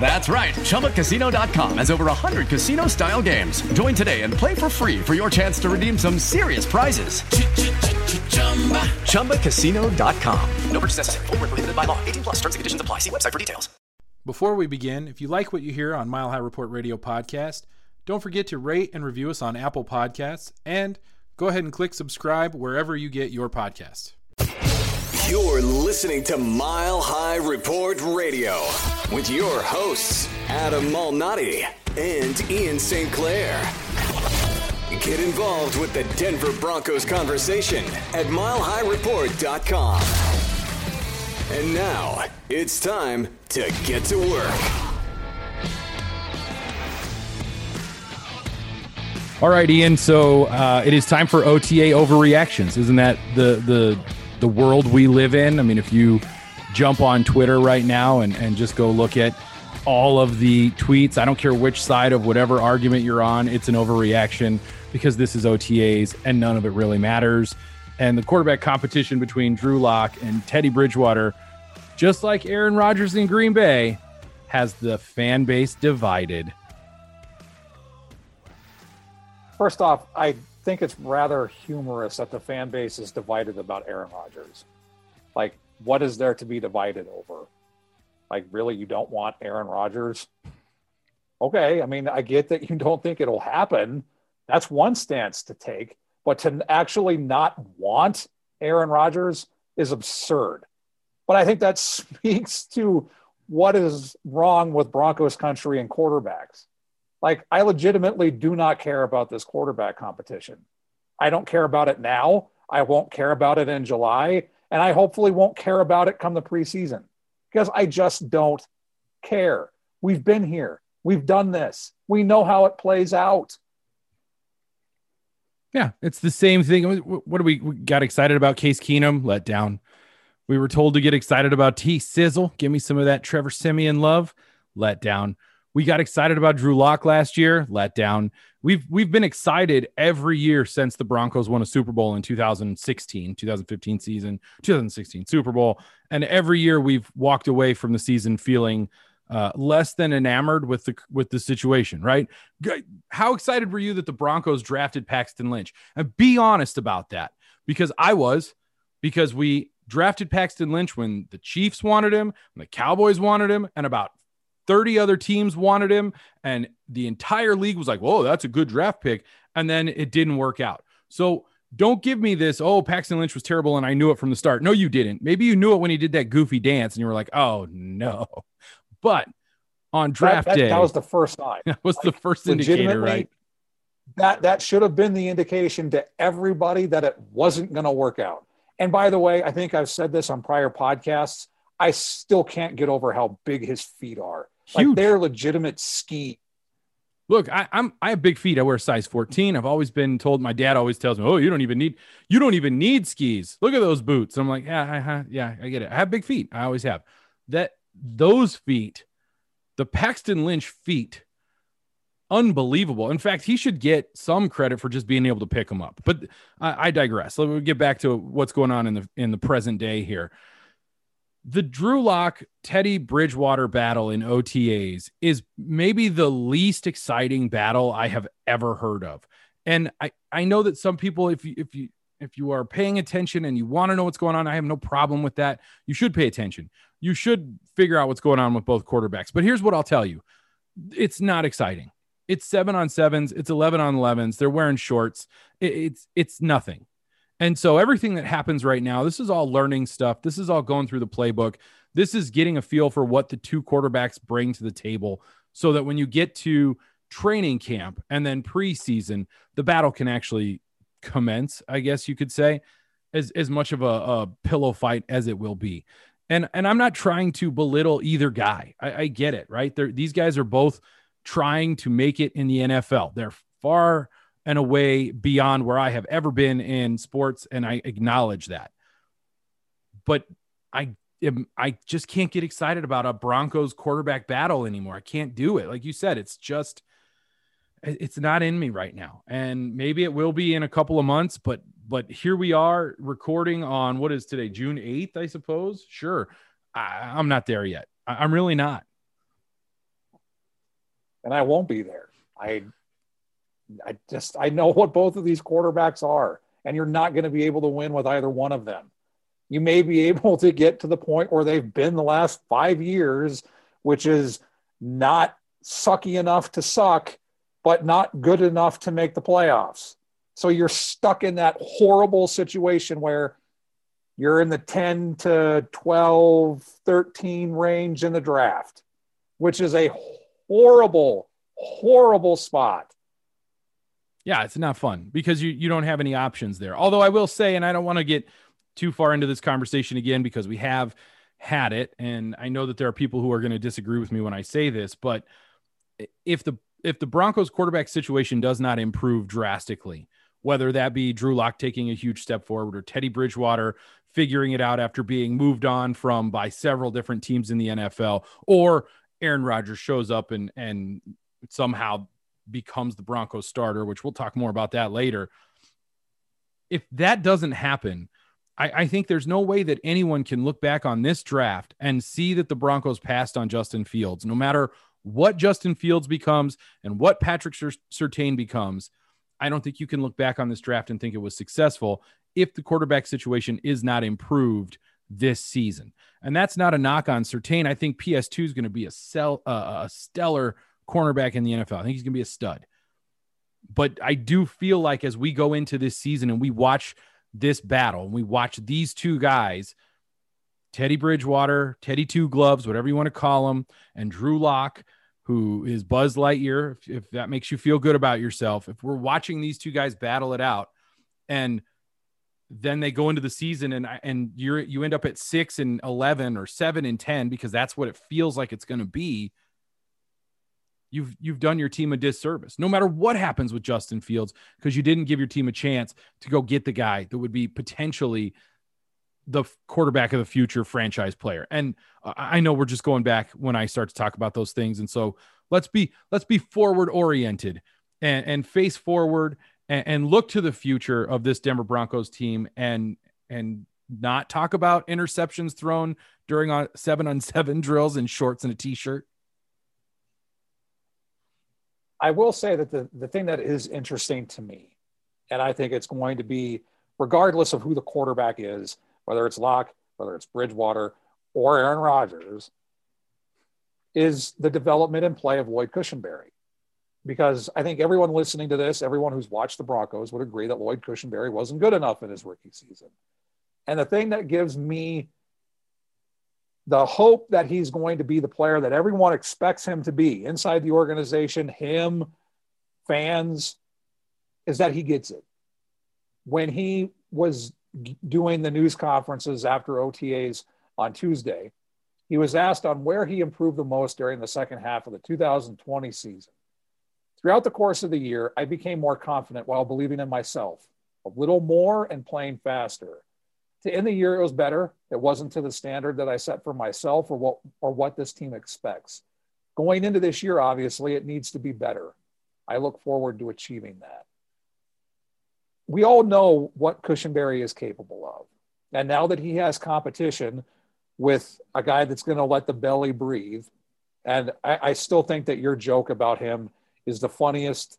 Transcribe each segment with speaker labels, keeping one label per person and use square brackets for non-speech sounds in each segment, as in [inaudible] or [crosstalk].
Speaker 1: That's right, ChumbaCasino.com has over 100 casino style games. Join today and play for free for your chance to redeem some serious prizes. ChumbaCasino.com. No purchase necessary, were prohibited by law. 18 plus terms and conditions apply. See website for details.
Speaker 2: Before we begin, if you like what you hear on Mile High Report Radio podcast, don't forget to rate and review us on Apple Podcasts and go ahead and click subscribe wherever you get your podcasts.
Speaker 3: You're listening to Mile High Report Radio with your hosts, Adam Malnati and Ian St. Clair. Get involved with the Denver Broncos conversation at milehighreport.com. And now it's time to get to work.
Speaker 4: All right, Ian. So uh, it is time for OTA overreactions. Isn't that the the the world we live in? I mean, if you jump on Twitter right now and, and just go look at all of the tweets, I don't care which side of whatever argument you're on, it's an overreaction because this is OTAs and none of it really matters. And the quarterback competition between Drew Lock and Teddy Bridgewater, just like Aaron Rodgers in Green Bay, has the fan base divided.
Speaker 5: First off, I think it's rather humorous that the fan base is divided about Aaron Rodgers. Like, what is there to be divided over? Like, really, you don't want Aaron Rodgers? Okay, I mean, I get that you don't think it'll happen. That's one stance to take, but to actually not want Aaron Rodgers is absurd. But I think that [laughs] speaks to what is wrong with Broncos country and quarterbacks. Like, I legitimately do not care about this quarterback competition. I don't care about it now. I won't care about it in July. And I hopefully won't care about it come the preseason because I just don't care. We've been here. We've done this. We know how it plays out.
Speaker 4: Yeah, it's the same thing. What do we, we got excited about? Case Keenum let down. We were told to get excited about T Sizzle. Give me some of that Trevor Siemian love. Let down. We got excited about Drew Lock last year. Let down. We've we've been excited every year since the Broncos won a Super Bowl in 2016, 2015 season, 2016 Super Bowl, and every year we've walked away from the season feeling uh, less than enamored with the with the situation. Right? How excited were you that the Broncos drafted Paxton Lynch? And be honest about that, because I was, because we drafted Paxton Lynch when the Chiefs wanted him, when the Cowboys wanted him, and about 30 other teams wanted him. And the entire league was like, whoa, that's a good draft pick. And then it didn't work out. So don't give me this, oh, Paxton Lynch was terrible and I knew it from the start. No, you didn't. Maybe you knew it when he did that goofy dance and you were like, oh, no. [laughs] But on draft
Speaker 5: that, that,
Speaker 4: day,
Speaker 5: that was the first sign. [laughs]
Speaker 4: that was the first indicator, right?
Speaker 5: That that should have been the indication to everybody that it wasn't going to work out. And by the way, I think I've said this on prior podcasts. I still can't get over how big his feet are.
Speaker 4: Huge.
Speaker 5: Like they're legitimate ski.
Speaker 4: Look, I, I'm I have big feet. I wear size 14. I've always been told. My dad always tells me, "Oh, you don't even need you don't even need skis. Look at those boots." I'm like, yeah, I, yeah, I get it. I have big feet. I always have. That those feet, the Paxton Lynch feet, unbelievable. In fact, he should get some credit for just being able to pick them up. But I, I digress. Let me get back to what's going on in the in the present day here. The Drew Lock Teddy Bridgewater battle in OTAs is maybe the least exciting battle I have ever heard of. And I, I know that some people, if you if you if you are paying attention and you want to know what's going on, I have no problem with that. You should pay attention. You should figure out what's going on with both quarterbacks. But here's what I'll tell you. It's not exciting. It's seven on sevens. It's 11 on 11s. They're wearing shorts. it's, it's nothing. And so everything that happens right now, this is all learning stuff. This is all going through the playbook. This is getting a feel for what the two quarterbacks bring to the table so that when you get to training camp and then preseason, the battle can actually commence, I guess you could say, as, as much of a, a pillow fight as it will be. And, and I'm not trying to belittle either guy. I, I get it, right? They're, these guys are both trying to make it in the NFL. They're far and way beyond where I have ever been in sports, and I acknowledge that. But I am, I just can't get excited about a Broncos quarterback battle anymore. I can't do it. Like you said, it's just it's not in me right now. And maybe it will be in a couple of months, but but here we are recording on what is today, June 8th, I suppose. Sure. I, I'm not there yet. I, I'm really not.
Speaker 5: And I won't be there. I I just I know what both of these quarterbacks are, and you're not going to be able to win with either one of them. You may be [laughs] able to get to the point where they've been the last five years, which is not sucky enough to suck, but not good enough to make the playoffs. So you're stuck in that horrible situation where you're in the 10 to 12, 13 range in the draft, which is a horrible, horrible spot.
Speaker 4: Yeah, it's not fun because you, you don't have any options there. Although I will say, and I don't want to get too far into this conversation again because we have had it, and I know that there are people who are going to disagree with me when I say this, but if the if the Broncos quarterback situation does not improve drastically, whether that be Drew Lock taking a huge step forward or Teddy Bridgewater figuring it out after being moved on from by several different teams in the NFL, or Aaron Rodgers shows up and and somehow becomes the Broncos starter, which we'll talk more about that later. If that doesn't happen, I, I, think there's no way that anyone can look back on this draft and see that the Broncos passed on Justin Fields, no matter what Justin Fields becomes and what Patrick Surtain becomes. I don't think you can look back on this draft and think it was successful if the quarterback situation is not improved this season. And that's not a knock on Surtain. I think PS2 is going to be a, sell, uh, a stellar cornerback in the NFL. I think he's going to be a stud. But I do feel like as we go into this season and we watch this battle and we watch these two guys, Teddy Bridgewater, Teddy Two Gloves, whatever you want to call him, and Drew Lock, who is Buzz Lightyear, if, if that makes you feel good about yourself. If we're watching these two guys battle it out and then they go into the season and and you're you end up at 6 and 11 or 7 and 10 because that's what it feels like it's going to be you've you've done your team a disservice no matter what happens with Justin Fields because you didn't give your team a chance to go get the guy that would be potentially the quarterback of the future franchise player. And I know we're just going back when I start to talk about those things. And so let's be let's be forward oriented and, and face forward and, and look to the future of this Denver Broncos team and and not talk about interceptions thrown during a seven on seven [laughs] drills in shorts and a t-shirt
Speaker 5: I will say that the, the thing that is interesting to me, and I think it's going to be, regardless of who the quarterback is, whether it's Lock, whether it's Bridgewater, or Aaron Rodgers, is the development and play of Lloyd Cushenberry. Because I think everyone listening to this, everyone who's watched the Broncos would agree that Lloyd Cushenberry wasn't good enough in his rookie season. And the thing that gives me the hope that he's going to be the player that everyone expects him to be inside the organization, him, fans, is that he gets it. When he was doing the news conferences after OTAs on Tuesday, He was asked on where he improved the most during the second half of the 2020 season. Throughout the course of the year, I became more confident while believing in myself, a little more and playing faster. To end the year, it was better. It wasn't to the standard that I set for myself or what or what this team expects. Going into this year, obviously, it needs to be better. I look forward to achieving that. We all know what Cushenberry is capable of. And now that he has competition with a guy that's going to let the belly breathe, and I, I still think that your joke about him is the funniest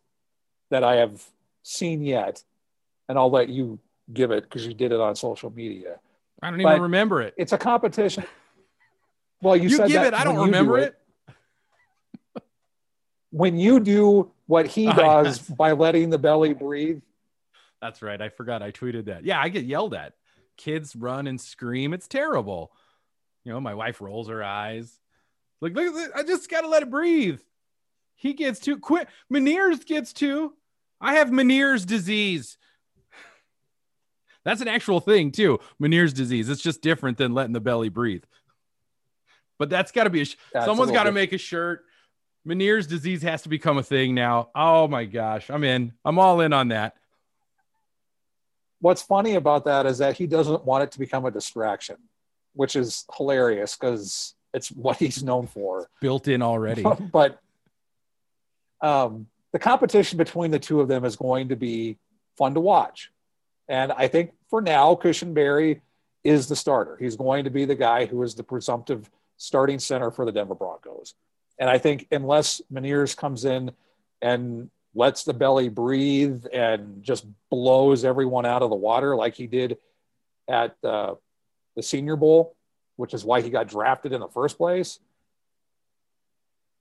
Speaker 5: that I have seen yet. And I'll let you give it because you did it on social media.
Speaker 4: I don't even but remember it.
Speaker 5: It's a competition. Well, you,
Speaker 4: you
Speaker 5: said
Speaker 4: give
Speaker 5: that
Speaker 4: it. I don't remember do it.
Speaker 5: it. when you do what he [laughs] oh, does yes. [laughs] by letting the belly breathe.
Speaker 4: That's right. I forgot. I tweeted that. Yeah, I get yelled at. Kids run and scream. It's terrible. You know, my wife rolls her eyes. Like, look, look I just got to let it breathe. He gets two. Quit. Meinerz gets two. I have Meniere's disease. That's an actual thing too. Meniere's disease. It's just different than letting the belly breathe. But that's got to be a. Sh- someone's got to make a shirt. Meniere's disease has to become a thing now. Oh my gosh, I'm in. I'm all in on that.
Speaker 5: What's funny about that is that he doesn't want it to become a distraction, which is hilarious because it's what he's known for.
Speaker 4: It's built in already. [laughs]
Speaker 5: but um, the competition between the two of them is going to be fun to watch. And I think for now, Cushenberry is the starter. He's going to be the guy who is the presumptive starting center for the Denver Broncos. And I think unless Meinerz comes in and lets the belly breathe and just blows everyone out of the water like he did at uh, the Senior Bowl, which is why he got drafted in the first place,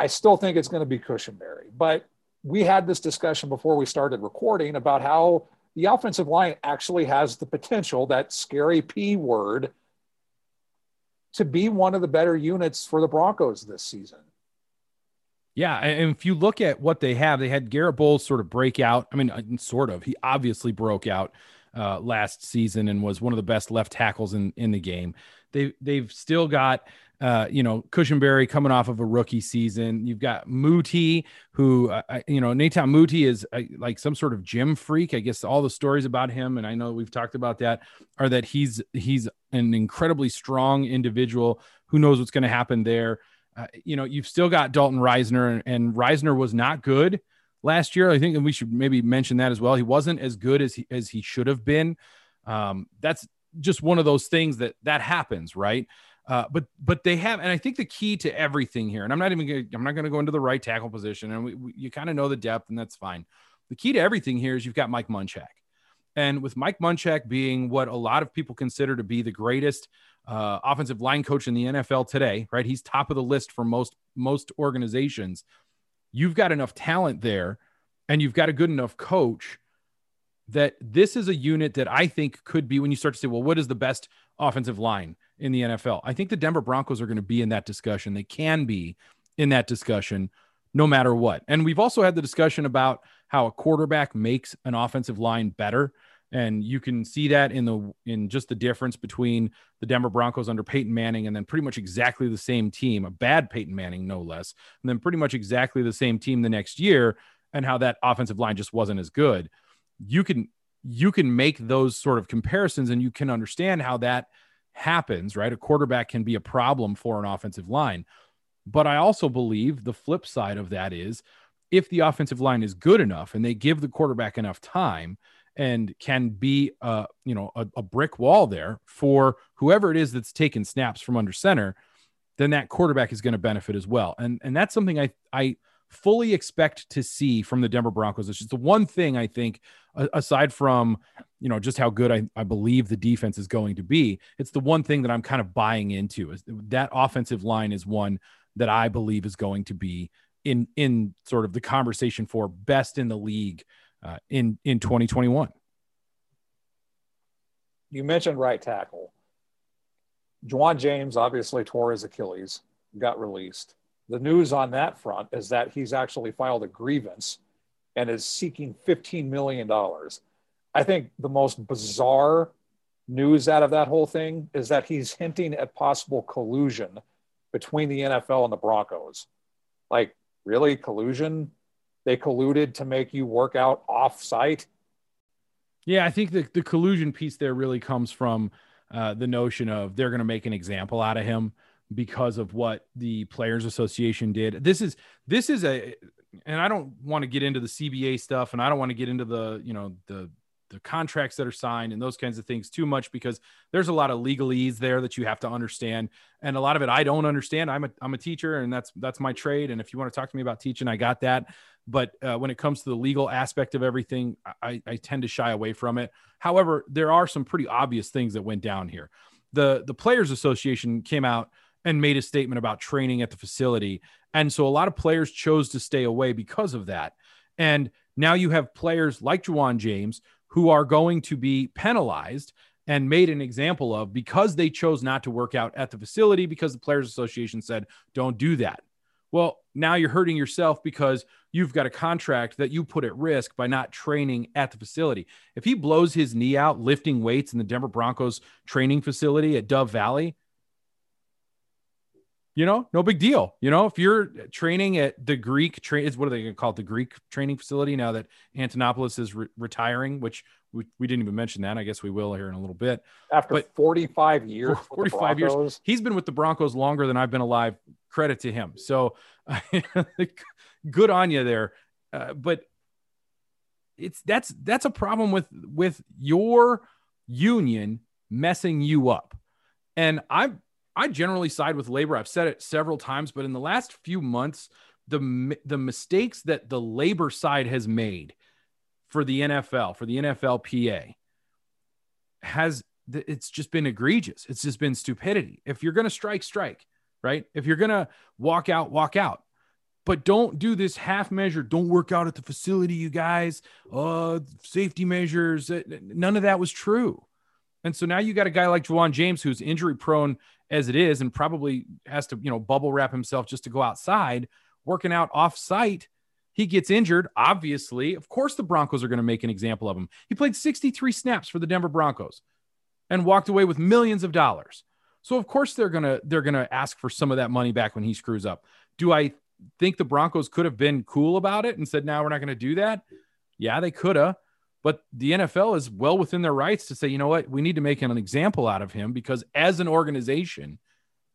Speaker 5: I still think it's going to be Cushenberry. But we had this discussion before we started recording about how the offensive line actually has the potential, that scary P word, to be one of the better units for the Broncos this season.
Speaker 4: Yeah, and if you look at what they have, they had Garett Bolles sort of break out. I mean, uh, sort of. He obviously broke out uh, last season and was one of the best left tackles in in the game. They they've still got uh, you know, Cushenberry coming off of a rookie season. You've got Muti, who, uh, you know, Netane Muti is uh, like some sort of gym freak. I guess all the stories about him, and I know we've talked about that, are that he's he's an incredibly strong individual who knows what's going to happen there. Uh, you know, you've still got Dalton Risner, and, and Risner was not good last year. I think we should maybe mention that as well. He wasn't as good as he, as he should have been. Um, that's just one of those things that that happens, right? Uh, but but they have, and I think the key to everything here, and I'm not even gonna, I'm not going to go into the right tackle position, and we, we, you kind of know the depth, and that's fine. The key to everything here is you've got Mike Munchak, and with Mike Munchak being what a lot of people consider to be the greatest uh, offensive line coach in the NFL today, right? He's top of the list for most most organizations. You've got enough talent there, and you've got a good enough coach that this is a unit that I think could be when you start to say, well, what is the best offensive line? in the NFL. I think the Denver Broncos are going to be in that discussion. They can be in that discussion no matter what. And we've also had the discussion about how a quarterback makes an offensive line better. And you can see that in the in just the difference between the Denver Broncos under Peyton Manning and then pretty much exactly the same team, a bad Peyton Manning, no less, and then pretty much exactly the same team the next year, and how that offensive line just wasn't as good. You can you can make those sort of comparisons and you can understand how that happens, right? A quarterback can be a problem for an offensive line. But I also believe the flip side of that is if the offensive line is good enough and they give the quarterback enough time and can be uh, you know a, a brick wall there for whoever it is that's taking snaps from under center, then that quarterback is going to benefit as well. And and that's something I I fully expect to see from the Denver Broncos. It's just the one thing I think, aside from you know just how good I, I believe the defense is going to be, it's the one thing that I'm kind of buying into is that offensive line is one that I believe is going to be in in sort of the conversation for best in the league uh, in in 2021.
Speaker 5: You mentioned right tackle. Ja'Wuan James obviously tore his Achilles, got released. The news on that front is that he's actually filed a grievance and is seeking $15 million. I think the most bizarre news out of that whole thing is that he's hinting at possible collusion between the NFL and the Broncos. Like, really, collusion? They colluded to make you work out off site?
Speaker 4: Yeah, I think the, the collusion piece there really comes from uh, the notion of they're going to make an example out of him because of what the Players Association did. This is this is a, and I don't want to get into the CBA stuff, and I don't want to get into the you know the the contracts that are signed and those kinds of things too much because there's a lot of legalese there that you have to understand. And a lot of it I don't understand. I'm a I'm a teacher and that's that's my trade. And if you want to talk to me about teaching I got that. But uh, when it comes to the legal aspect of everything I, I tend to shy away from it. However there are some pretty obvious things that went down here. The the players association came out and made a statement about training at the facility. And so a lot of players chose to stay away because of that. And now you have players like Ja'Wuan James who are going to be penalized and made an example of because they chose not to work out at the facility because the Players Association said, don't do that. Well, now you're hurting yourself because you've got a contract that you put at risk by not training at the facility. If he blows his knee out lifting weights in the Denver Broncos training facility at Dove Valley, you know, no big deal. You know, if you're training at the Greek train, is what are they going to call it? The Greek training facility now that Antonopulos is re- retiring, which we, we didn't even mention that. I guess we will here in a little bit.
Speaker 5: After
Speaker 4: but
Speaker 5: 45 years, [laughs]
Speaker 4: 45 years, he's been with the Broncos longer than I've been alive. Credit to him. So [laughs] good on you there. Uh, but it's that's that's a problem with with your union messing you up. And I'm I generally side with labor. I've said it several times, but in the last few months, the the mistakes that the labor side has made for the NFL, for the NFLPA, has it's just been egregious. It's just been stupidity. If you're going to strike, strike, right? If you're going to walk out, walk out. But don't do this half measure. Don't work out at the facility, you guys. Uh, safety measures. None of that was true. And so now you got a guy like Ja'Wuan James who's injury prone as it is and probably has to, you know, bubble wrap himself just to go outside, working out off site. He gets injured, obviously. Of course, the Broncos are going to make an example of him. He played 63 snaps for the Denver Broncos and walked away with millions of dollars. So of course they're to they're going to ask for some of that money back when he screws up. Do I think the Broncos could have been cool about it and said, "Now we're not going to do that"? Yeah, they could have. But the NFL is well within their rights to say, you know what, we need to make an example out of him because as an organization,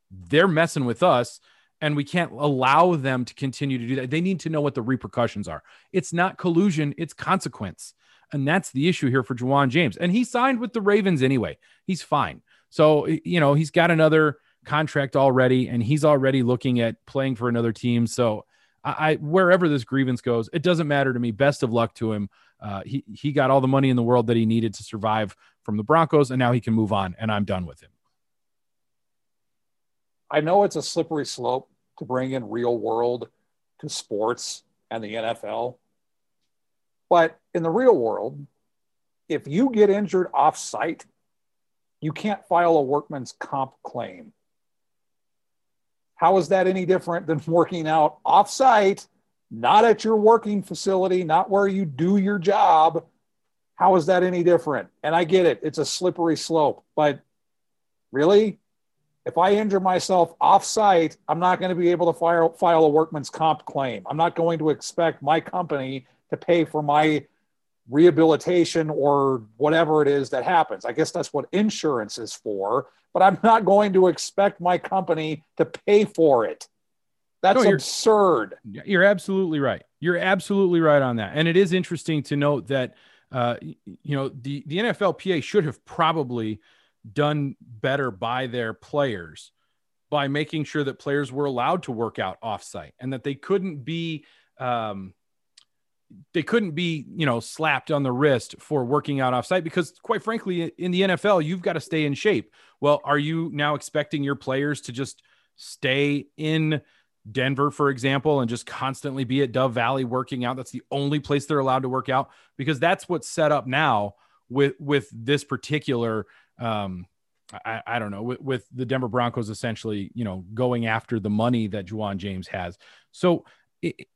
Speaker 4: they're messing with us and we can't allow them to continue to do that. They need to know what the repercussions are. It's not collusion, it's consequence. And that's the issue here for Ja'Wuan James. And he signed with the Ravens anyway. He's fine. So, you know, he's got another contract already and he's already looking at playing for another team. So, I wherever this grievance goes, it doesn't matter to me. Best of luck to him. Uh, he he got all the money in the world that he needed to survive from the Broncos, and now he can move on. And I'm done with him.
Speaker 5: I know it's a slippery slope to bring in real world to sports and the NFL, but in the real world, if you get injured off site, you can't file a workman's comp claim. How is that any different than [laughs] working out off site not at your working facility, not where you do your job. How is that any different? And I get it, it's a slippery slope, but really, if I injure myself off site, I'm not going to be able to file, file a workman's comp claim. I'm not going to expect my company to pay for my rehabilitation or whatever it is that happens. I guess that's what insurance is for, but I'm not going to expect my company to pay for it. That's no, you're, absurd.
Speaker 4: You're absolutely right. You're absolutely right on that. And it is interesting to note that uh, you know the the NFLPA should have probably done better by their players by making sure that players were allowed to work out offsite and that they couldn't be um, they couldn't be you know slapped on the wrist for working out offsite because quite frankly in the NFL you've got to stay in shape. Well, are you now expecting your players to just stay in Denver, for example, and just constantly be at Dove Valley working out. That's the only place they're allowed to work out because that's what's set up now with with this particular um I, I don't know with, with the Denver Broncos essentially, you know, going after the money that Ja'Wuan James has. So it,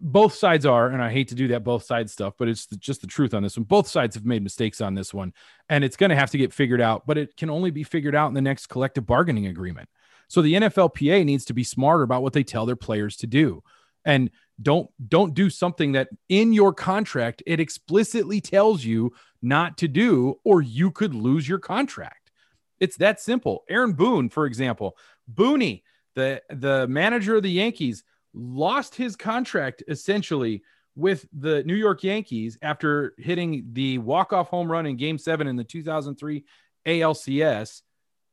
Speaker 4: both sides are, and I hate to do that both sides stuff, but it's just the truth on this one. Both sides have made mistakes on this one, and it's going to have to get figured out. But it can only be figured out in the next collective bargaining agreement. So the NFLPA needs to be smarter about what they tell their players to do. And don't don't do something that in your contract it explicitly tells you not to do or you could lose your contract. It's that simple. Aaron Boone, for example, Booney, the the manager of the Yankees, lost his contract essentially with the New York Yankees after hitting the walk-off home run in game 7 in the 2003 ALCS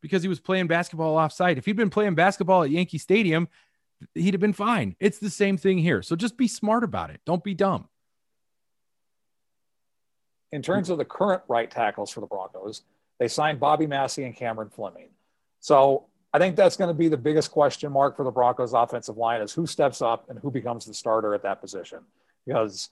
Speaker 4: because he was playing basketball offsite. If he'd been playing basketball at Yankee Stadium, he'd have been fine. It's the same thing here. So just be smart about it. Don't be dumb.
Speaker 5: In terms of the current right tackles for the Broncos, they signed Bobby Massie and Cameron Fleming. So I think that's going to be the biggest question mark for the Broncos offensive line is who steps up and who becomes the starter at that position. Because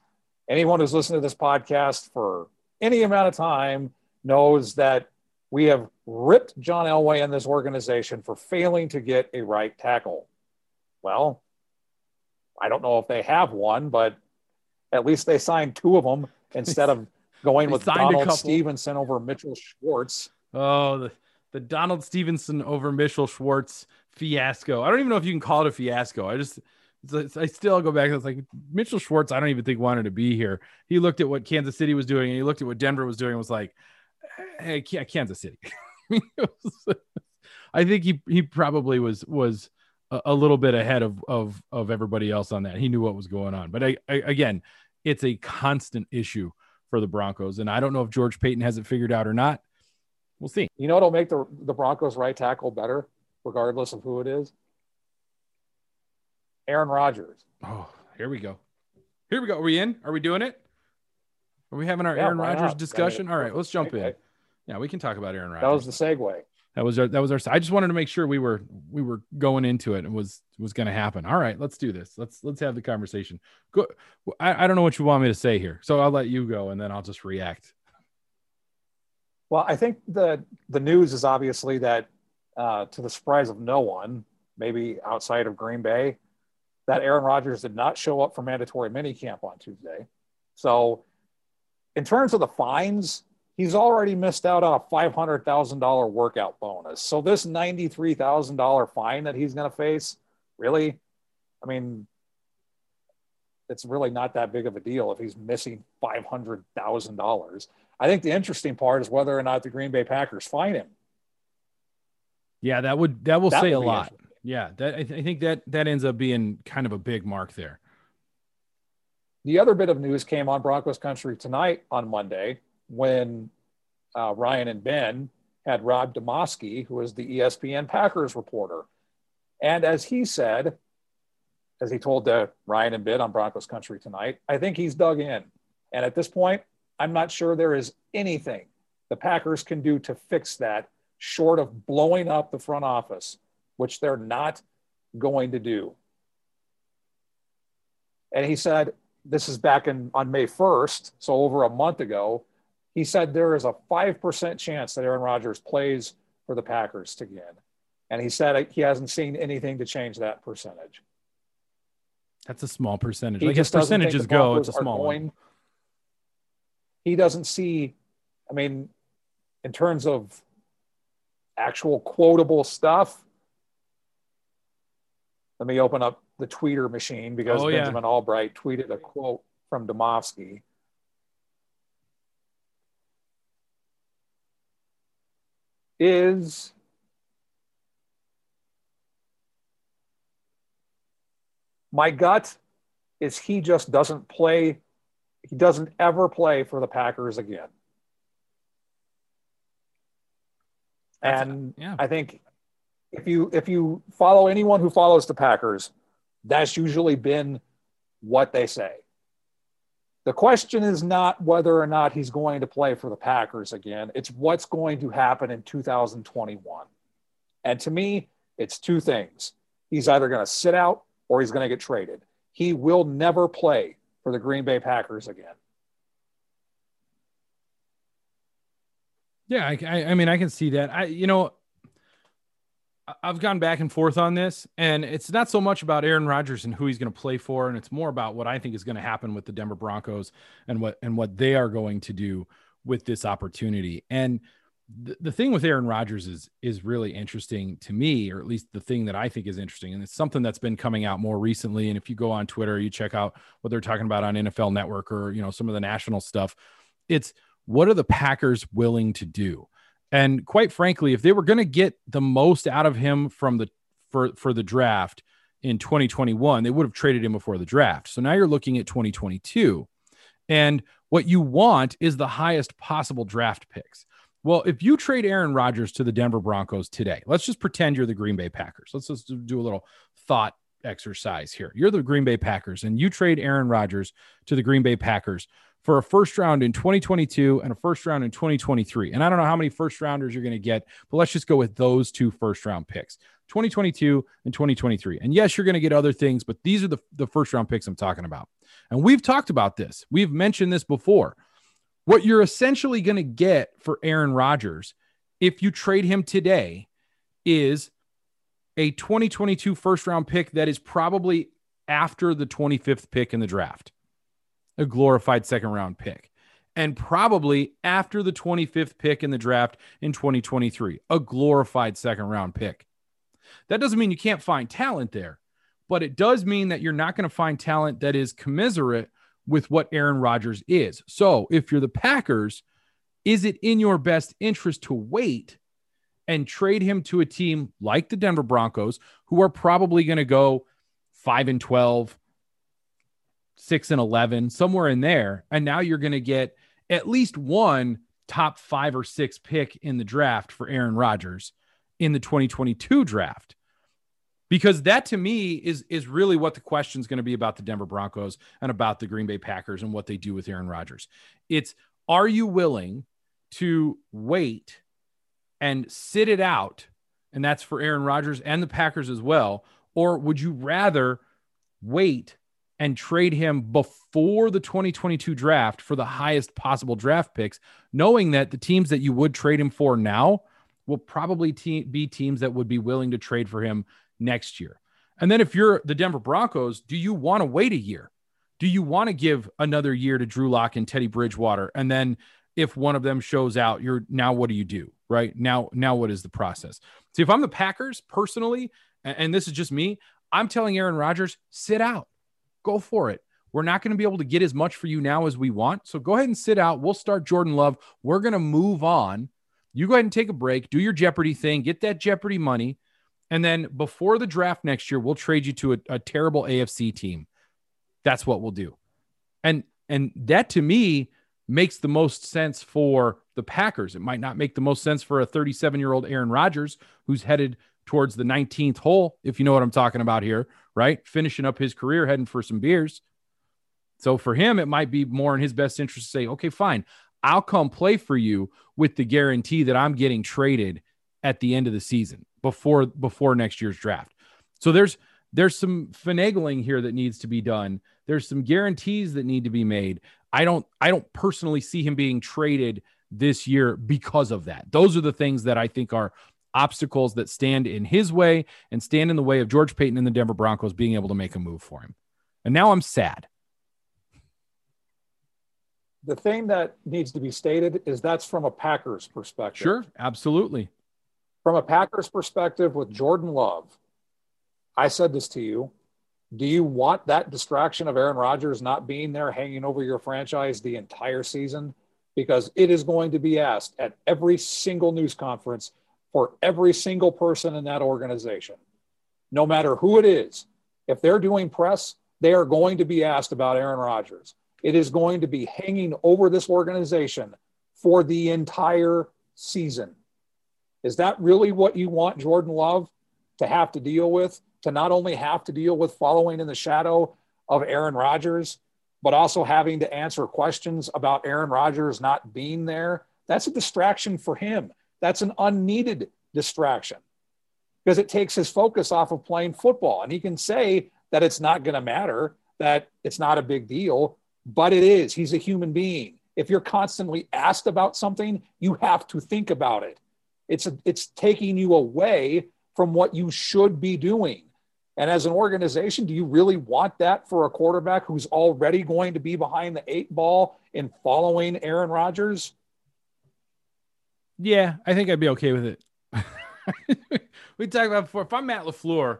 Speaker 5: anyone who's listened to this podcast for any amount of time knows that we have ripped John Elway and this organization for failing to get a right tackle. Well, I don't know if they have one, but at least they signed two of them instead of [laughs] going with Donald Stephenson over Mitchell Schwartz.
Speaker 4: Oh, the, the Donald Stephenson over Mitchell Schwartz fiasco. I don't even know if you can call it a fiasco. I just, I still go back. It's like Mitchell Schwartz. I don't even think wanted to be here. He looked at what Kansas City was doing, and he looked at what Denver was doing, and was like, "Hey, Kansas City." [laughs] I think he he probably was was a, little bit ahead of of of everybody else on that. He knew what was going on. But I, I again, it's a constant issue for the Broncos, and I don't know if George Paton has it figured out or not. We'll see.
Speaker 5: You know what'll make the the Broncos right tackle better, regardless of who it is? Aaron Rodgers.
Speaker 4: Oh, here we go. Here we go. Are we in? Are we doing it? Are we having our yeah, Aaron Rodgers discussion? All right, let's jump in. Yeah, we can talk about Aaron Rodgers.
Speaker 5: That was the segue.
Speaker 4: That was our that was our I just wanted to make sure we were we were going into it and was was going to happen. All right, let's do this. Let's let's have the conversation. Go I, I don't know what you want me to say here. So I'll let you go and then I'll just react.
Speaker 5: Well, I think the the news is obviously that uh, to the surprise of no one, maybe outside of Green Bay, that Aaron Rodgers did not show up for mandatory minicamp on Tuesday. So in terms of the fines, he's already missed out on a $500,000 workout bonus. So this $93,000 fine that he's going to face, really, I mean, it's really not that big of a deal if he's missing $500,000. I think the interesting part is whether or not the Green Bay Packers fine him.
Speaker 4: Yeah, that would that will that say a lot. Yeah, that I, th- I think that that ends up being kind of a big mark there.
Speaker 5: The other bit of news came on Broncos country tonight on Monday when uh, Ryan and Ben had Rob Demovsky, who was the ESPN Packers reporter. And as he said, as he told the Ryan and Ben on Broncos Country tonight, I think he's dug in. And at this point, I'm not sure there is anything the Packers can do to fix that short of blowing up the front office, which they're not going to do. And he said, this is back in on May 1st, so over a month ago, he said there is a 5% chance that Aaron Rodgers plays for the Packers again. And he said he hasn't seen anything to change that percentage.
Speaker 4: That's a small percentage. He like his percentages go, it's a small going, one.
Speaker 5: He doesn't see, I mean, in terms of actual quotable stuff, let me open up the tweeter machine because oh, Benjamin yeah. Albright tweeted a quote from Demovsky. Is my gut is he just doesn't play he doesn't ever play for the Packers again. That's and yeah. I think if you if you follow anyone who follows the Packers, that's usually been what they say. The question is not whether or not he's going to play for the Packers again. It's what's going to happen in 2021. And to me, it's two things. He's either going to sit out or he's going to get traded. He will never play for the Green Bay Packers again.
Speaker 4: Yeah, I, I mean, I can see that. I, you know, I've gone back and forth on this, and it's not so much about Aaron Rodgers and who he's going to play for, and it's more about what I think is going to happen with the Denver Broncos and what and what they are going to do with this opportunity. And the, the thing with Aaron Rodgers is is really interesting to me, or at least the thing that I think is interesting, and it's something that's been coming out more recently. And if you go on Twitter, you check out what they're talking about on NFL Network or you know some of the national stuff. It's what are the Packers willing to do? And quite frankly, if they were going to get the most out of him from the for for the draft in 2021, they would have traded him before the draft. So now you're looking at 2022. And what you want is the highest possible draft picks. Well, if you trade Aaron Rodgers to the Denver Broncos today, let's just pretend you're the Green Bay Packers. Let's just do a little thought exercise here. You're the Green Bay Packers and you trade Aaron Rodgers to the Green Bay Packers for a first round in 2022 and a first round in 2023. And I don't know how many first rounders you're going to get, but let's just go with those two first round picks 2022 and 2023. And yes, you're going to get other things, but these are the, the first round picks I'm talking about. And we've talked about this, we've mentioned this before. What you're essentially going to get for Aaron Rodgers if you trade him today is a 2022 first round pick that is probably after the 25th pick in the draft, a glorified second round pick, and probably after the 25th pick in the draft in 2023, a glorified second round pick. That doesn't mean you can't find talent there, but it does mean that you're not going to find talent that is commiserate with what Aaron Rodgers is. So if you're the Packers, is it in your best interest to wait and trade him to a team like the Denver Broncos, who are probably going to go 5 and 12, 6 and 11, somewhere in there. And now you're going to get at least one top five or six pick in the draft for Aaron Rodgers in the 2022 draft because that to me is is really what the question is going to be about the Denver Broncos and about the Green Bay Packers and what they do with Aaron Rodgers. It's are you willing to wait and sit it out and that's for Aaron Rodgers and the Packers as well or would you rather wait and trade him before the 2022 draft for the highest possible draft picks knowing that the teams that you would trade him for now will probably te- be teams that would be willing to trade for him next year. And then if you're the Denver Broncos, do you want to wait a year? Do you want to give another year to Drew Lock and Teddy Bridgewater? And then if one of them shows out, you're now what do you do? Right now, now what is the process? See, if I'm the Packers personally, and, and this is just me, I'm telling Aaron Rodgers, sit out, go for it. We're not going to be able to get as much for you now as we want. So go ahead and sit out. We'll start Jordan Love. We're going to move on. You go ahead and take a break, do your Jeopardy thing, get that Jeopardy money. And then before the draft next year, we'll trade you to a, a terrible AFC team. That's what we'll do. And and that to me makes the most sense for the Packers. It might not make the most sense for a 37 year old Aaron Rodgers who's headed towards the 19th hole, if you know what I'm talking about here, right? Finishing up his career, heading for some beers. So for him, it might be more in his best interest to say, okay, fine, I'll come play for you with the guarantee that I'm getting traded at the end of the season before before next year's draft. So there's there's some finagling here that needs to be done. There's some guarantees that need to be made. I don't I don't personally see him being traded this year because of that. Those are the things that I think are obstacles that stand in his way and stand in the way of George Paton and the Denver Broncos being able to make a move for him. And now I'm sad.
Speaker 5: The thing that needs to be stated is that's from a Packers perspective.
Speaker 4: Sure, absolutely.
Speaker 5: From a Packers perspective with Jordan Love, I said this to you. Do you want that distraction of Aaron Rodgers not being there hanging over your franchise the entire season? Because it is going to be asked at every single news conference for every single person in that organization, no matter who it is. If they're doing press, they are going to be asked about Aaron Rodgers. It is going to be hanging over this organization for the entire season. Is that really what you want Jordan Love to have to deal with? To not only have to deal with following in the shadow of Aaron Rodgers, but also having to answer questions about Aaron Rodgers not being there? That's a distraction for him. That's an unneeded distraction because it takes his focus off of playing football. And he can say that it's not going to matter, that it's not a big deal, but it is. He's a human being. If you're constantly asked about something, you have to think about it. It's a, it's taking you away from what you should be doing. And as an organization, do you really want that for a quarterback who's already going to be behind the eight ball in following Aaron Rodgers?
Speaker 4: Yeah, I think I'd be okay with it. [laughs] we talked about before. If I'm Matt LaFleur,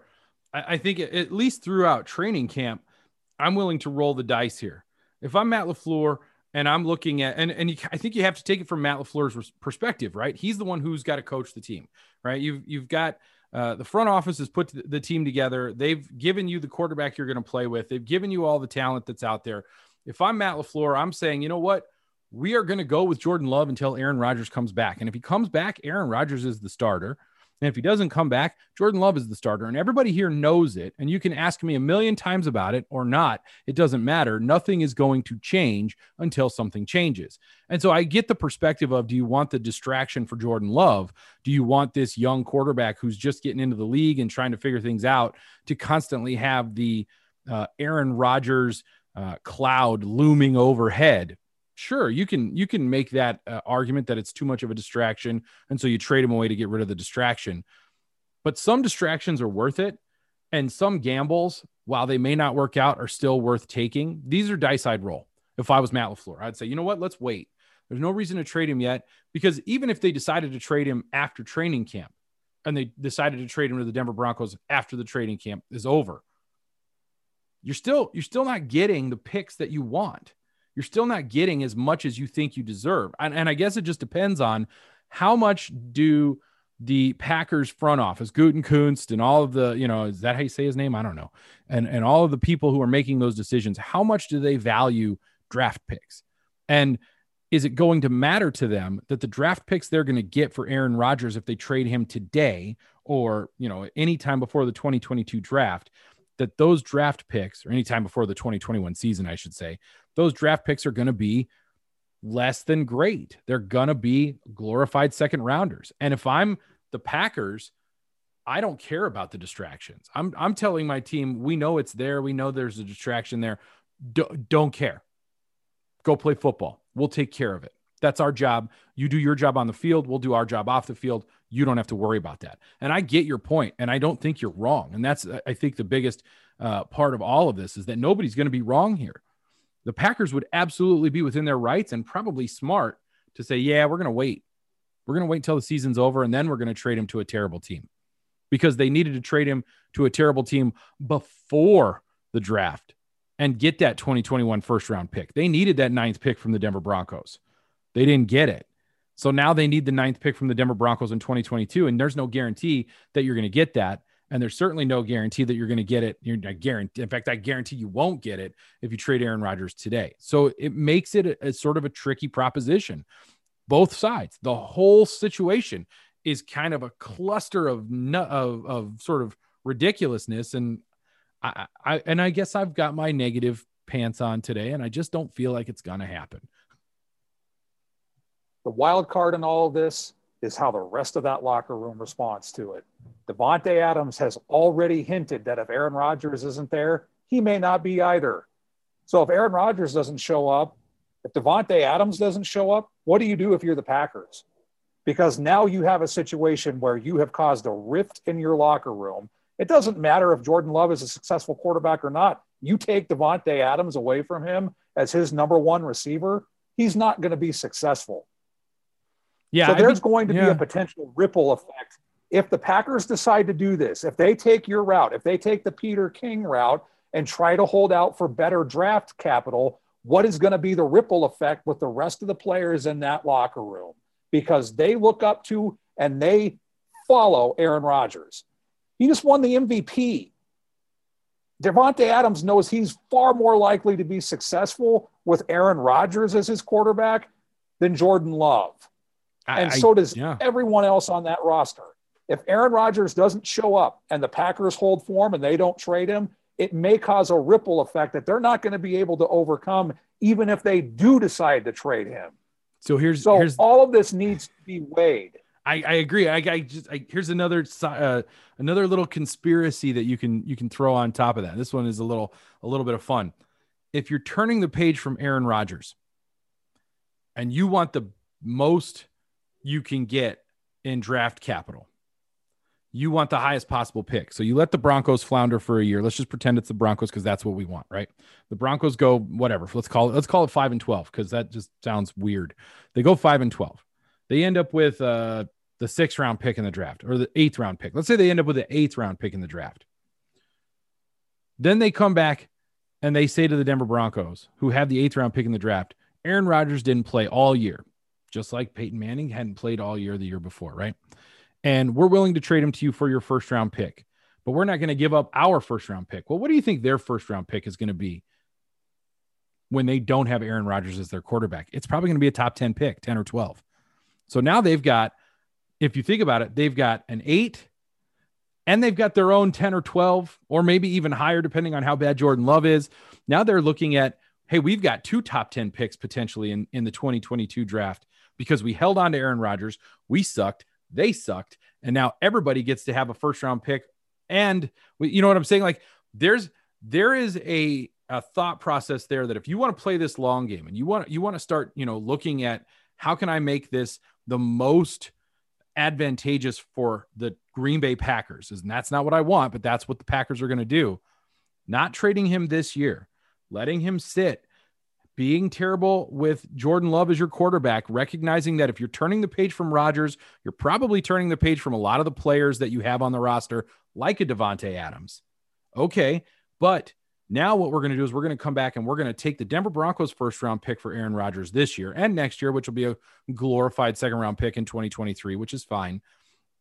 Speaker 4: I, I think at least throughout training camp, I'm willing to roll the dice here. If I'm Matt LaFleur and I'm looking at, and, and you, I think you have to take it from Matt LaFleur's perspective, right? He's the one who's got to coach the team, right? You've, you've got uh, the front office has put the team together. They've given you the quarterback you're going to play with. They've given you all the talent that's out there. If I'm Matt LaFleur, I'm saying, you know what? We are going to go with Jordan Love until Aaron Rodgers comes back. And if he comes back, Aaron Rodgers is the starter. And if he doesn't come back, Jordan Love is the starter. And everybody here knows it. And you can ask me a million times about it or not. It doesn't matter. Nothing is going to change until something changes. And so I get the perspective of do you want the distraction for Jordan Love? Do you want this young quarterback who's just getting into the league and trying to figure things out to constantly have the uh, Aaron Rodgers uh, cloud looming overhead? Sure you can you can make that uh, argument that it's too much of a distraction and so you trade him away to get rid of the distraction. But some distractions are worth it and some gambles while they may not work out are still worth taking. These are dice i'd roll if i was matt lafleur. I'd say you know what? Let's wait. There's no reason to trade him yet because even if they decided to trade him after training camp and they decided to trade him to the denver broncos after the trading camp is over you're still you're still not getting the picks that you want you're still not getting as much as you think you deserve. And, and I guess it just depends on how much do the Packers front office, Gutekunst and all of the, you know, is that how you say his name? I don't know. And and all of the people who are making those decisions, how much do they value draft picks? And is it going to matter to them that the draft picks they're going to get for Aaron Rodgers if they trade him today or, you know, anytime before the 2022 draft, that those draft picks or anytime before the 2021 season, I should say, those draft picks are going to be less than great. They're going to be glorified second rounders. And if I'm the Packers, I don't care about the distractions. I'm I'm telling my team, we know it's there. We know there's a distraction there. Do, don't care. Go play football. We'll take care of it. That's our job. You do your job on the field. We'll do our job off the field. You don't have to worry about that. And I get your point, and I don't think you're wrong. And that's I think the biggest uh, part of all of this is that nobody's going to be wrong here the Packers would absolutely be within their rights and probably smart to say, yeah, we're going to wait. We're going to wait until the season's over and then we're going to trade him to a terrible team because they needed to trade him to a terrible team before the draft and get that 2021 first round pick. They needed that ninth pick from the Denver Broncos. They didn't get it. So now they need the ninth pick from the Denver Broncos in 2022. And there's no guarantee that you're going to get that. And there's certainly no guarantee that you're going to get it. You're not guarantee. In fact, I guarantee you won't get it if you trade Aaron Rodgers today. So it makes it a, a sort of a tricky proposition. Both sides, the whole situation is kind of a cluster of of, of sort of ridiculousness. And I, I and I guess I've got my negative pants on today, and I just don't feel like it's going to happen.
Speaker 5: The wild card in all this is how the rest of that locker room responds to it. Davante Adams has already hinted that if Aaron Rodgers isn't there, he may not be either. So if Aaron Rodgers doesn't show up, if Davante Adams doesn't show up, what do you do if you're the Packers? Because now you have a situation where you have caused a rift in your locker room. It doesn't matter if Jordan Love is a successful quarterback or not. You take Davante Adams away from him as his number one receiver, he's not going to be successful. Yeah, so there's going to yeah. be a potential ripple effect if the Packers decide to do this. If they take your route, if they take the Peter King route and try to hold out for better draft capital, what is going to be the ripple effect with the rest of the players in that locker room? Because they look up to and they follow Aaron Rodgers. He just won the MVP. Davante Adams knows he's far more likely to be successful with Aaron Rodgers as his quarterback than Jordan Love and I, so does yeah. everyone else on that roster. If Aaron Rodgers doesn't show up and the Packers hold form and they don't trade him, it may cause a ripple effect that they're not going to be able to overcome, even if they do decide to trade him.
Speaker 4: So here's
Speaker 5: so
Speaker 4: here's,
Speaker 5: all of this needs to be weighed.
Speaker 4: I, I agree. I, I just I, here's another uh, another little conspiracy that you can you can throw on top of that. This one is a little a little bit of fun. If you're turning the page from Aaron Rodgers, and you want the most you can get in draft capital. You want the highest possible pick. So you let the Broncos flounder for a year. Let's just pretend it's the Broncos because that's what we want, right? The Broncos go whatever. Let's call it let's call it 5 and 12 because that just sounds weird. They go 5 and 12. They end up with uh, the sixth round pick in the draft or the eighth round pick. Let's say they end up with the eighth round pick in the draft. Then they come back and they say to the Denver Broncos, who have the eighth round pick in the draft, Aaron Rodgers didn't play all year, just like Peyton Manning hadn't played all year the year before, right? And we're willing to trade him to you for your first round pick, but we're not going to give up our first round pick. Well, what do you think their first round pick is going to be when they don't have Aaron Rodgers as their quarterback? It's probably going to be a top 10 pick, 10 or 12. So now they've got, if you think about it, they've got an eight, and they've got their own 10 or 12 or maybe even higher depending on how bad Jordan Love is. Now they're looking at, hey, we've got two top 10 picks potentially in, in the 2022 draft because we held on to Aaron Rodgers. We sucked. They sucked. And now everybody gets to have a first round pick. And you know what I'm saying? Like there's there is a a thought process there that if you want to play this long game and you want you want to start, you know, looking at how can I make this the most advantageous for the Green Bay Packers. And that's not what I want, but that's what the Packers are going to do. Not trading him this year, letting him sit, being terrible with Jordan Love as your quarterback, recognizing that if you're turning the page from Rodgers, you're probably turning the page from a lot of the players that you have on the roster, like a Davante Adams. Okay, but now, what we're going to do is we're going to come back and we're going to take the Denver Broncos first round pick for Aaron Rodgers this year and next year, which will be a glorified second round pick in 2023, which is fine.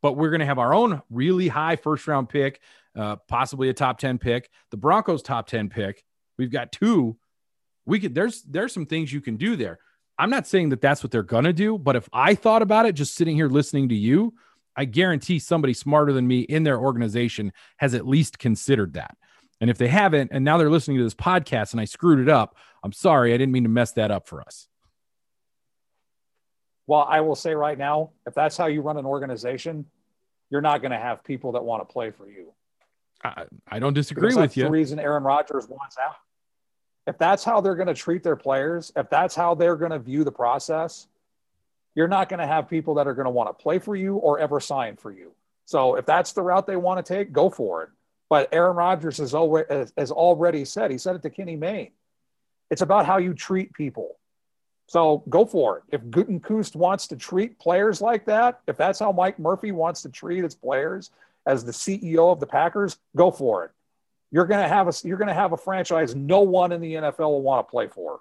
Speaker 4: But we're going to have our own really high first round pick, uh, possibly a top 10 pick, the Broncos top 10 pick. We've got two. We could, there's, there's some things you can do there. I'm not saying that that's what they're going to do, but if I thought about it just sitting here listening to you, I guarantee somebody smarter than me in their organization has at least considered that. And if they haven't, and now they're listening to this podcast and I screwed it up, I'm sorry. I didn't mean to mess that up for us.
Speaker 5: Well, I will say right now, if that's how you run an organization, you're not going to have people that want to play for you.
Speaker 4: I, I don't disagree with you.
Speaker 5: The reason Aaron Rodgers wants out. If that's how they're going to treat their players, if that's how they're going to view the process, you're not going to have people that are going to want to play for you or ever sign for you. So if that's the route they want to take, go for it. But Aaron Rodgers has already, has already said, he said it to Kenny Mayne. It's about how you treat people. So go for it. If Gutekunst wants to treat players like that, if that's how Mike Murphy wants to treat his players as the CEO of the Packers, go for it. You're gonna have a you're gonna have a franchise no one in the NFL will want to play for.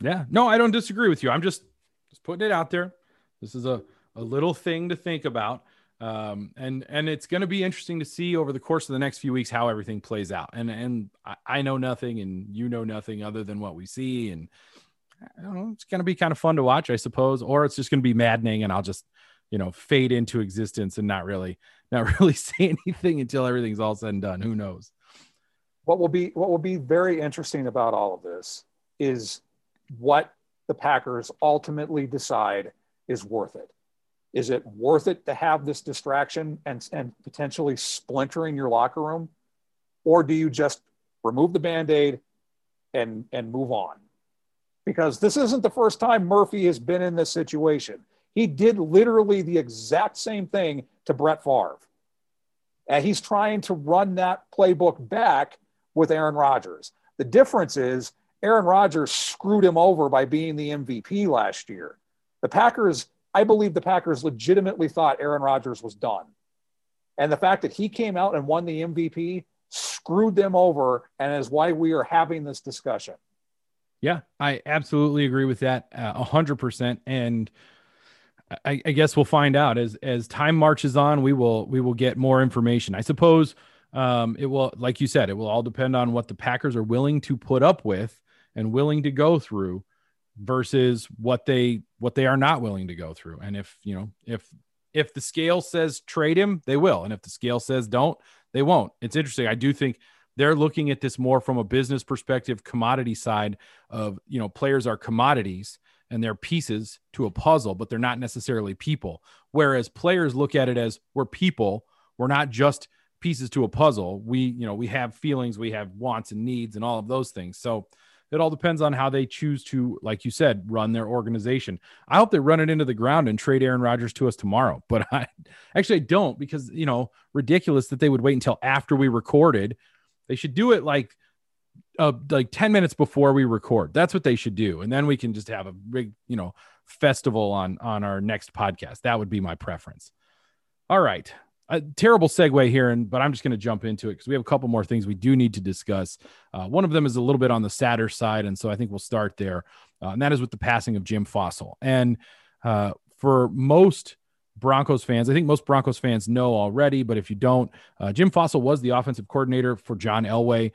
Speaker 4: Yeah, no, I don't disagree with you. I'm just just putting it out there. This is a a little thing to think about. Um, and and it's going to be interesting to see over the course of the next few weeks how everything plays out. And and I, I know nothing, and you know nothing other than what we see. And I don't know, it's going to be kind of fun to watch, I suppose, or it's just going to be maddening, and I'll just you know fade into existence and not really not [laughs] really say anything until everything's all said and done. Who knows?
Speaker 5: What will be what will be very interesting about all of this is what the Packers ultimately decide is worth it is it worth it to have this distraction and, and potentially splintering your locker room? Or do you just remove the band aid and, and move on? Because this isn't the first time Murphy has been in this situation. He did literally the exact same thing to Brett Favre. And he's trying to run that playbook back with Aaron Rodgers. The difference is Aaron Rodgers screwed him over by being the MVP last year. The Packers I believe the Packers legitimately thought Aaron Rodgers was done. And the fact that he came out and won the MVP screwed them over and is why we are having this discussion.
Speaker 4: Yeah, I absolutely agree with that uh, a hundred percent. And I, I, guess we'll find out as as time marches on. We will we will get more information. I suppose um, it will, like you said, it will all depend on what the Packers are willing to put up with and willing to go through versus what they what they are not willing to go through. And if, you know, if if the scale says trade him, they will. And if the scale says don't, they won't. It's interesting. I do think they're looking at this more from a business perspective, commodity side of, you know, players are commodities and they're pieces to a puzzle, but they're not necessarily people. Whereas players look at it as we're people, we're not just pieces to a puzzle. We, you know, we have feelings, we have wants and needs and all of those things. So it all depends on how they choose to, like you said, run their organization. I hope they run it into the ground and trade Aaron Rodgers to us tomorrow. [laughs] But I actually I don't because you know ridiculous that they would wait until after we recorded. They should do it like uh, like 10 minutes before we record. That's what they should do. And then we can just have a big, you know, festival on on our next podcast. That would be my preference. All right. A terrible segue here, and but I'm just going to jump into it because we have a couple more things we do need to discuss. Uh, one of them is a little bit on the sadder side, and so I think we'll start there, uh, and that is with the passing of Jim Fassel. And uh, for most Broncos fans, I think most Broncos fans know already, but if you don't, uh, Jim Fassel was the offensive coordinator for John Elway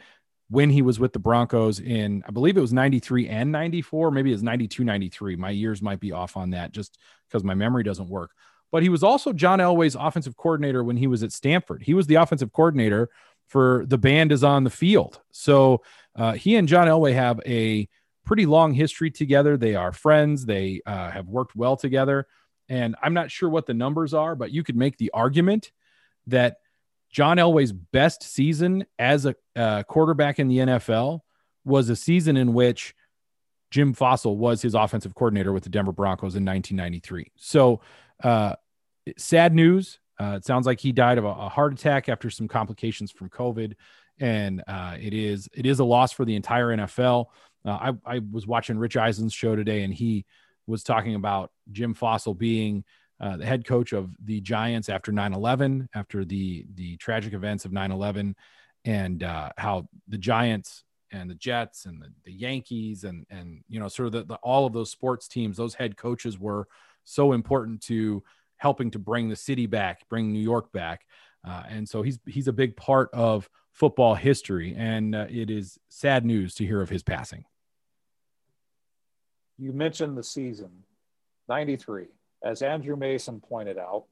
Speaker 4: when he was with the Broncos in, I believe it was 93 and 94, maybe it's 92, 93. My years might be off on that just because my memory doesn't work but he was also John Elway's offensive coordinator when he was at Stanford. He was the offensive coordinator for the band is on the field. So uh, he and John Elway have a pretty long history together. They are friends. They uh, have worked well together. And I'm not sure what the numbers are, but you could make the argument that John Elway's best season as a uh, quarterback in the NFL was a season in which Jim Fassel was his offensive coordinator with the Denver Broncos in 1993. So uh, sad news. Uh, it sounds like he died of a, a, heart attack after some complications from COVID, and uh, it is it is a loss for the entire NFL. Uh, I, I was watching Rich Eisen's show today, and he was talking about Jim Fassel being uh, the head coach of the Giants after 9/11, after the the tragic events of 9/11, and uh, how the Giants and the Jets and the, the Yankees and and you know sort of the, the, all of those sports teams, those head coaches were so important to helping to bring the city back, bring New York back. Uh, and so he's he's a big part of football history, and uh, it is sad news to hear of his passing.
Speaker 5: You mentioned the season, '93, as Andrew Mason pointed out,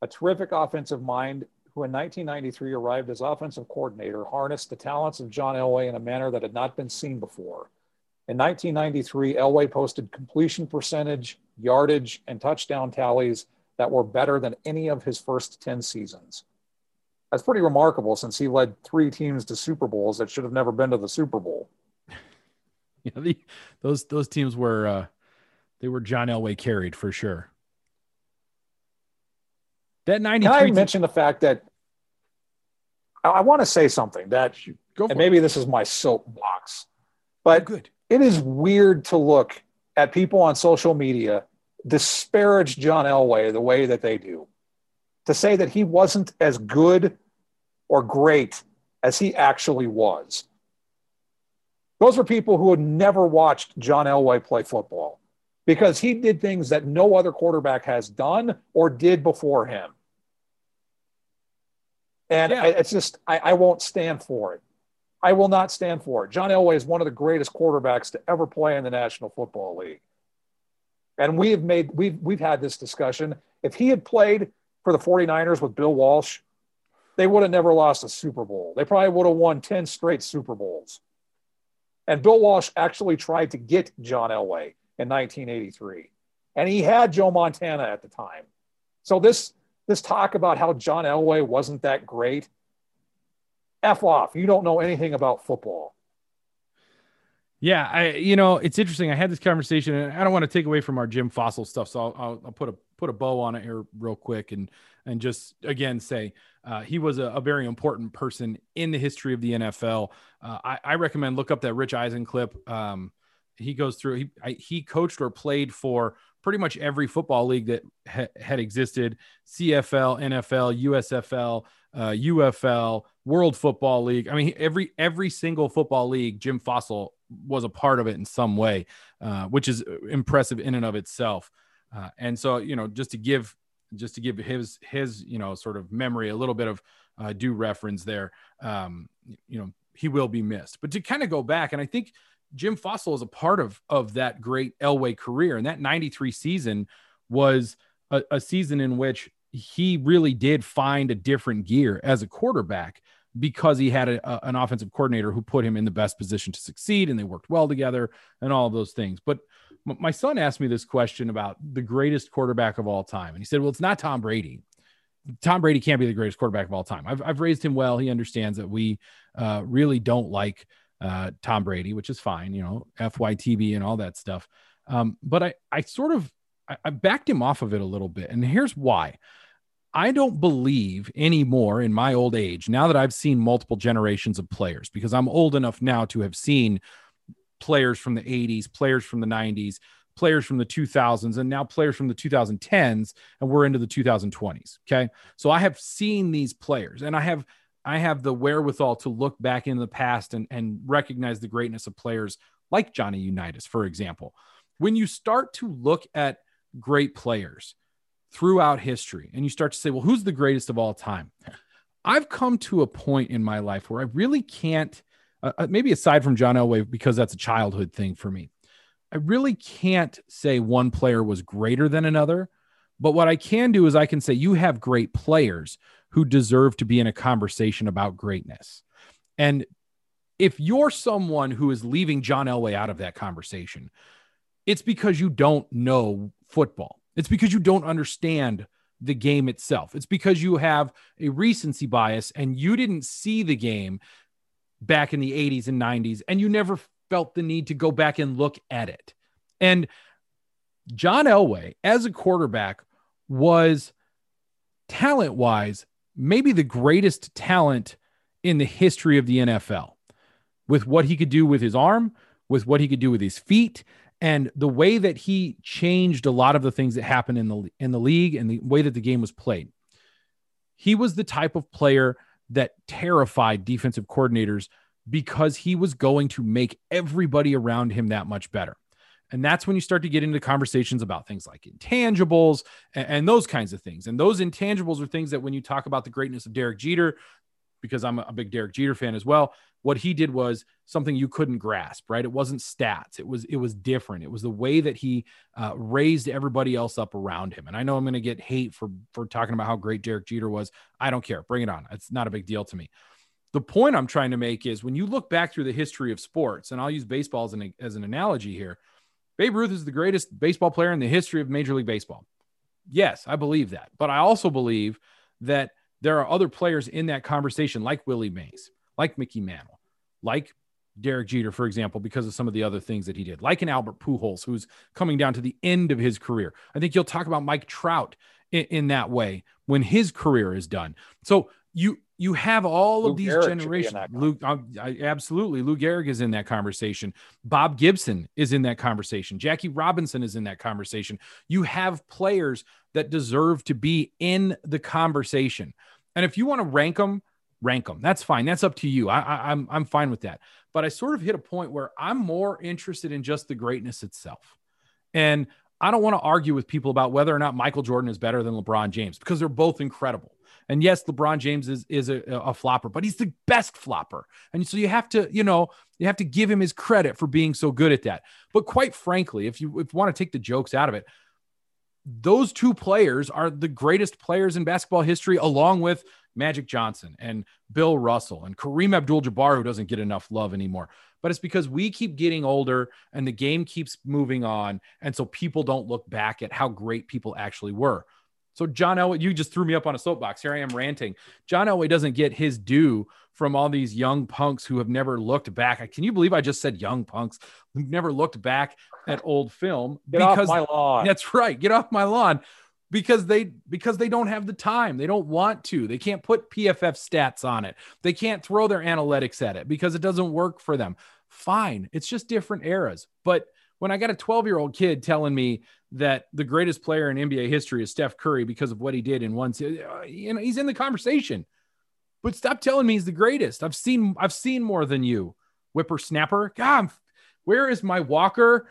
Speaker 5: a terrific offensive mind who in 1993 arrived as offensive coordinator harnessed the talents of John Elway in a manner that had not been seen before. In 1993, Elway posted completion percentage, yardage, and touchdown tallies that were better than any of his first 10 seasons. That's pretty remarkable since he led three teams to Super Bowls that should have never been to the Super Bowl. [laughs]
Speaker 4: Yeah, the, those those teams were uh, they were John Elway carried for sure. That 93
Speaker 5: Can I mention the fact that I, I want to say something that and maybe this is my soapbox, but oh, good it is weird to look at people on social media disparage John Elway the way that they do. To say that he wasn't as good or great as he actually was. Those were people who had never watched John Elway play football because he did things that no other quarterback has done or did before him. And yeah. it's just, I, I won't stand for it. I will not stand for it. John Elway is one of the greatest quarterbacks to ever play in the National Football League. And we have made we've we've had this discussion. If he had played for the 49ers with Bill Walsh, they would have never lost a Super Bowl. They probably would have won 10 straight Super Bowls. And Bill Walsh actually tried to get John Elway in 1983. And he had Joe Montana at the time. So this this talk about how John Elway wasn't that great F off. You don't know anything about football.
Speaker 4: Yeah, I you know it's interesting. I had this conversation, and I don't want to take away from our Jim Fassel stuff, so I'll, I'll, I'll put a put a bow on it here real quick, and and just again say uh, he was a, a, very important person in the history of the NFL. Uh, I, I, recommend look up that Rich Eisen clip. Um, he goes through he I, he coached or played for pretty much every football league that ha- had existed: CFL, NFL, USFL, uh, UFL, World Football League. I mean, every every single football league, Jim Fassel was a part of it in some way, uh, which is impressive in and of itself. Uh, and so, you know, just to give just to give his his you know sort of memory a little bit of uh, due reference there, um, you know, he will be missed. But to kind of go back, and I think Jim Fassel is a part of of that great Elway career, and that '93 season was a, a season in which he really did find a different gear as a quarterback because he had a, a, an offensive coordinator who put him in the best position to succeed and they worked well together and all of those things. But m- my son asked me this question about the greatest quarterback of all time. And he said, Well, it's not Tom Brady. Tom Brady can't be the greatest quarterback of all time. I've, I've raised him well. He understands that we uh, really don't like uh, Tom Brady, which is fine, you know, FYTB and all that stuff. Um, but I, I sort of I, I backed him off of it a little bit. And here's why. I don't believe anymore in my old age, now that I've seen multiple generations of players, because I'm old enough now to have seen players from the 80s, players from the 90s, players from the 2000s and now players from the 2010s and we're into the 2020s okay? So i have seen these players and i have i have the wherewithal to look back in the past and and recognize the greatness of players like johnny unitas for example. When you start to look at great players throughout history and you start to say well who's the greatest of all time i've come to a point in my life where i really can't uh, uh maybe aside from john elway because that's a childhood thing for me I really can't say one player was greater than another. But what I can do is I can say you have great players who deserve to be in a conversation about greatness. And if you're someone who is leaving John Elway out of that conversation, it's because you don't know football. It's because you don't understand the game itself. It's because you have a recency bias and you didn't see the game back in the 80s and 90s and you never felt the need to go back and look at it. And John Elway, as a quarterback, was talent wise, maybe the greatest talent in the history of the NFL with what he could do with his arm, with what he could do with his feet, and the way that he changed a lot of the things that happened in the in the league and the way that the game was played. He was the type of player that terrified defensive coordinators because he was going to make everybody around him that much better. And that's when you start to get into conversations about things like intangibles and, and, those kinds of things. And those intangibles are things that when you talk about the greatness of Derek Jeter, because I'm a big Derek Jeter fan as well, what he did was something you couldn't grasp, right? It wasn't stats. It was it was different. It was the way that he uh, raised everybody else up around him. And I know I'm going to get hate for for talking about how great Derek Jeter was. I don't care. Bring it on. It's not a big deal to me the point I'm trying to make is when you look back through the history of sports, and I'll use baseball as an, as an analogy here, Babe Ruth is the greatest baseball player in the history of Major League Baseball. Yes, I believe that. But I also believe that there are other players in that conversation, like Willie Mays, like Mickey Mantle, like Derek Jeter, for example, because of some of the other things that he did, like an Albert Pujols, who's coming down to the end of his career. I think you'll talk about Mike Trout in, in that way when his career is done. So you you have all of these generations. Luke, absolutely. Lou Gehrig is in that conversation. Bob Gibson is in that conversation. Jackie Robinson is in that conversation. You have players that deserve to be in the conversation. And if you want to rank them, rank them. That's fine. That's up to you. I, I, I'm I'm fine with that. But I sort of hit a point where I'm more interested in just the greatness itself. And I don't want to argue with people about whether or not Michael Jordan is better than LeBron James because they're both incredible. And yes, LeBron James is is a, a flopper, but he's the best flopper. And so you have to, you know, you have to give him his credit for being so good at that. But quite frankly, if you, if you want to take the jokes out of it, those two players are the greatest players in basketball history, along with Magic Johnson and Bill Russell and Kareem Abdul Jabbar, who doesn't get enough love anymore. But it's because we keep getting older and the game keeps moving on. And so people don't look back at how great people actually were. So John Elway, you just threw me up on a soapbox. Here I am ranting. John Elway doesn't get his due from all these young punks who have never looked back. Can you believe I just said young punks who've never looked back at old film?
Speaker 5: Get because, off my lawn.
Speaker 4: That's right. Get off my lawn. Because they because they don't have the time. They don't want to. They can't put PFF stats on it. They can't throw their analytics at it because it doesn't work for them. Fine. It's just different eras. But when I got a 12 year old kid telling me that the greatest player in NBA history is Steph Curry because of what he did in one, you know, he's in the conversation. But stop telling me he's the greatest. I've seen I've seen more than you, whippersnapper. God, where is my walker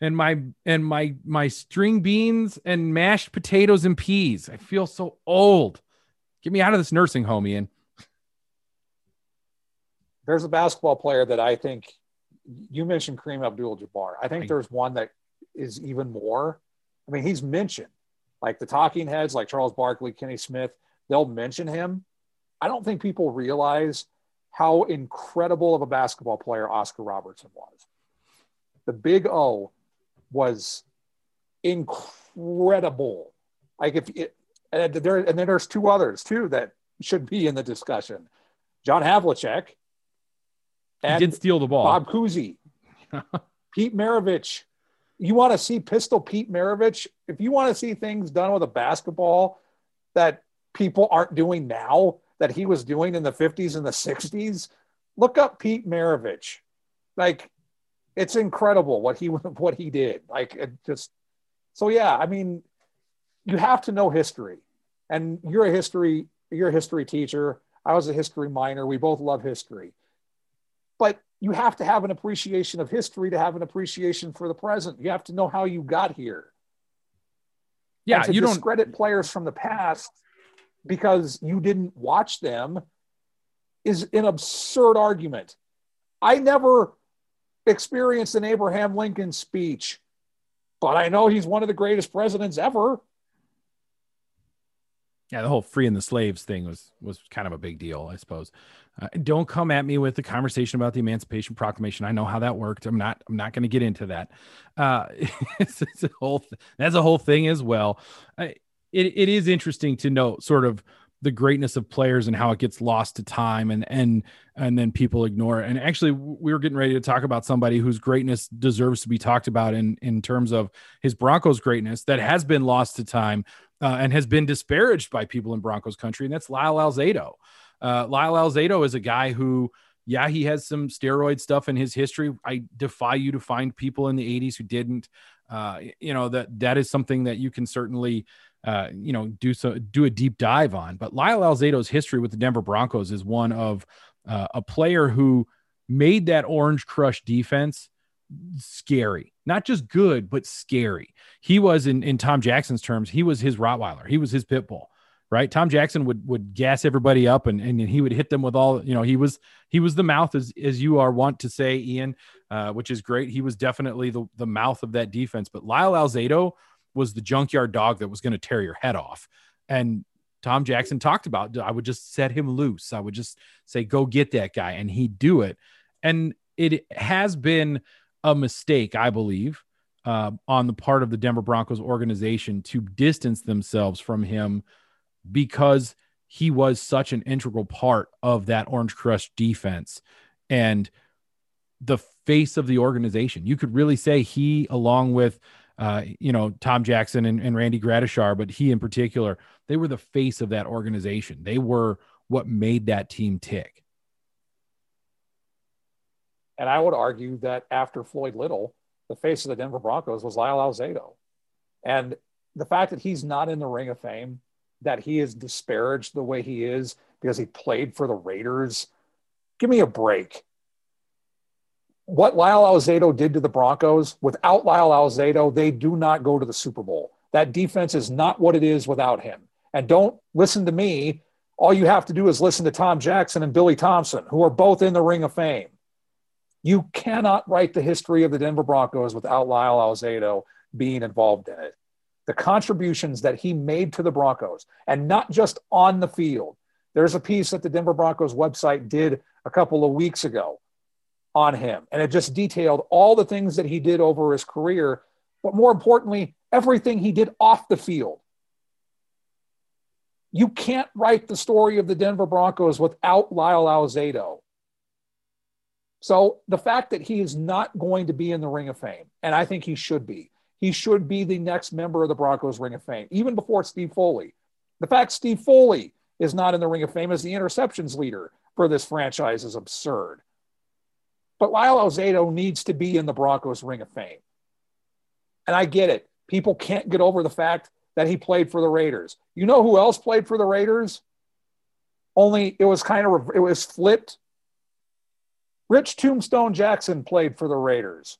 Speaker 4: and my and my my string beans and mashed potatoes and peas? I feel so old. Get me out of this nursing home, Ian.
Speaker 5: There's a basketball player that I think you mentioned Kareem Abdul-Jabbar. I think there's one that is even more. I mean, he's mentioned like the talking heads, like Charles Barkley, Kenny Smith. They'll mention him. I don't think people realize how incredible of a basketball player Oscar Robertson was. The Big O was incredible. Like if it, and there, and then there's two others too that should be in the discussion. John Havlicek,
Speaker 4: and he did steal the ball.
Speaker 5: Bob Cousy, [laughs] Pete Maravich. You want to see Pistol Pete Maravich? If you want to see things done with a basketball that people aren't doing now, that he was doing in the 50s and the 60s, look up Pete Maravich. Like, it's incredible what he [laughs] what he did. Like it just so yeah. I mean, you have to know history, and you're a history you're a history teacher. I was a history minor. We both love history, but you have to have an appreciation of history to have an appreciation for the present. You have to know how you got here.
Speaker 4: Yeah,
Speaker 5: to
Speaker 4: you don't
Speaker 5: discredit players from the past because you didn't watch them is an absurd argument. I never experienced an Abraham Lincoln speech, but I know he's one of the greatest presidents ever.
Speaker 4: Yeah, the whole freeing the slaves thing was was kind of a big deal, I suppose. Uh, don't come at me with the conversation about the Emancipation Proclamation. I know how that worked. I'm not. I'm not going to get into that. Uh, [laughs] it's, it's, a whole. Th- that's a whole thing as well. It it is interesting to note sort of the greatness of players and how it gets lost to time and and and then people ignore it. And actually, we were getting ready to talk about somebody whose greatness deserves to be talked about in in terms of his Broncos greatness that has been lost to time uh, and has been disparaged by people in Broncos country, and that's Lyle Alzado. Uh, Lyle Alzado is a guy who, yeah, he has some steroid stuff in his history. I defy you to find people in the 80s who didn't. Uh, you know that that is something that you can certainly, uh, you know, do so do a deep dive on. But Lyle Alzado's history with the Denver Broncos is one of uh, a player who made that Orange Crush defense scary, not just good, but scary. He was in in Tom Jackson's terms, he was his Rottweiler, he was his pit bull, right? Tom Jackson would would gas everybody up and and he would hit them with all, you know, he was he was the mouth as as you are want to say, Ian, uh, which is great. He was definitely the the mouth of that defense, but Lyle Alzado was the junkyard dog that was going to tear your head off. And Tom Jackson talked about I would just set him loose. I would just say go get that guy and he'd do it. And it has been a mistake, I believe, uh, on the part of the Denver Broncos organization to distance themselves from him because he was such an integral part of that Orange Crush defense and the face of the organization. You could really say he, along with uh, you know Tom Jackson and, and Randy Gradishar, but he in particular, they were the face of that organization. They were what made that team tick.
Speaker 5: And I would argue that after Floyd Little, the face of the Denver Broncos was Lyle Alzado. And the fact that he's not in the Ring of Fame, that he is disparaged the way he is because he played for the Raiders, give me a break. What Lyle Alzado did to the Broncos, without Lyle Alzado, they do not go to the Super Bowl. That defense is not what it is without him. And don't listen to me. All you have to do is listen to Tom Jackson and Billy Thompson, who are both in the Ring of Fame. You cannot write the history of the Denver Broncos without Lyle Alzado being involved in it. The contributions that he made to the Broncos, and not just on the field. There's a piece that the Denver Broncos website did a couple of weeks ago on him, and it just detailed all the things that he did over his career, but more importantly, everything he did off the field. You can't write the story of the Denver Broncos without Lyle Alzado. So the fact that he is not going to be in the Ring of Fame, and I think he should be, he should be the next member of the Broncos Ring of Fame, even before Steve Foley. The fact Steve Foley is not in the Ring of Fame as the interceptions leader for this franchise is absurd. But Lyle Alzado needs to be in the Broncos Ring of Fame. And I get it. People can't get over the fact that he played for the Raiders. You know who else played for the Raiders? Only it was kind of it was flipped Rich Tombstone Jackson played for the Raiders.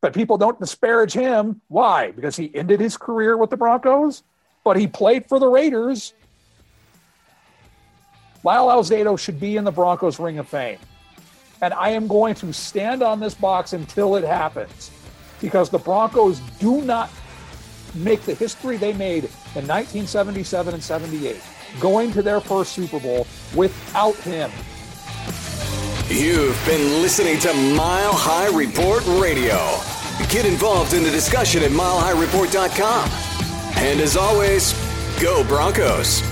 Speaker 5: But people don't disparage him. Why? Because he ended his career with the Broncos, but he played for the Raiders. Lyle Alzado should be in the Broncos Ring of Fame. And I am going to stand on this box until it happens because the Broncos do not make the history they made in 1977 and 78, going to their first Super Bowl without him.
Speaker 3: You've been listening to Mile High Report Radio. Get involved in the discussion at milehighreport.com. And as always, go Broncos.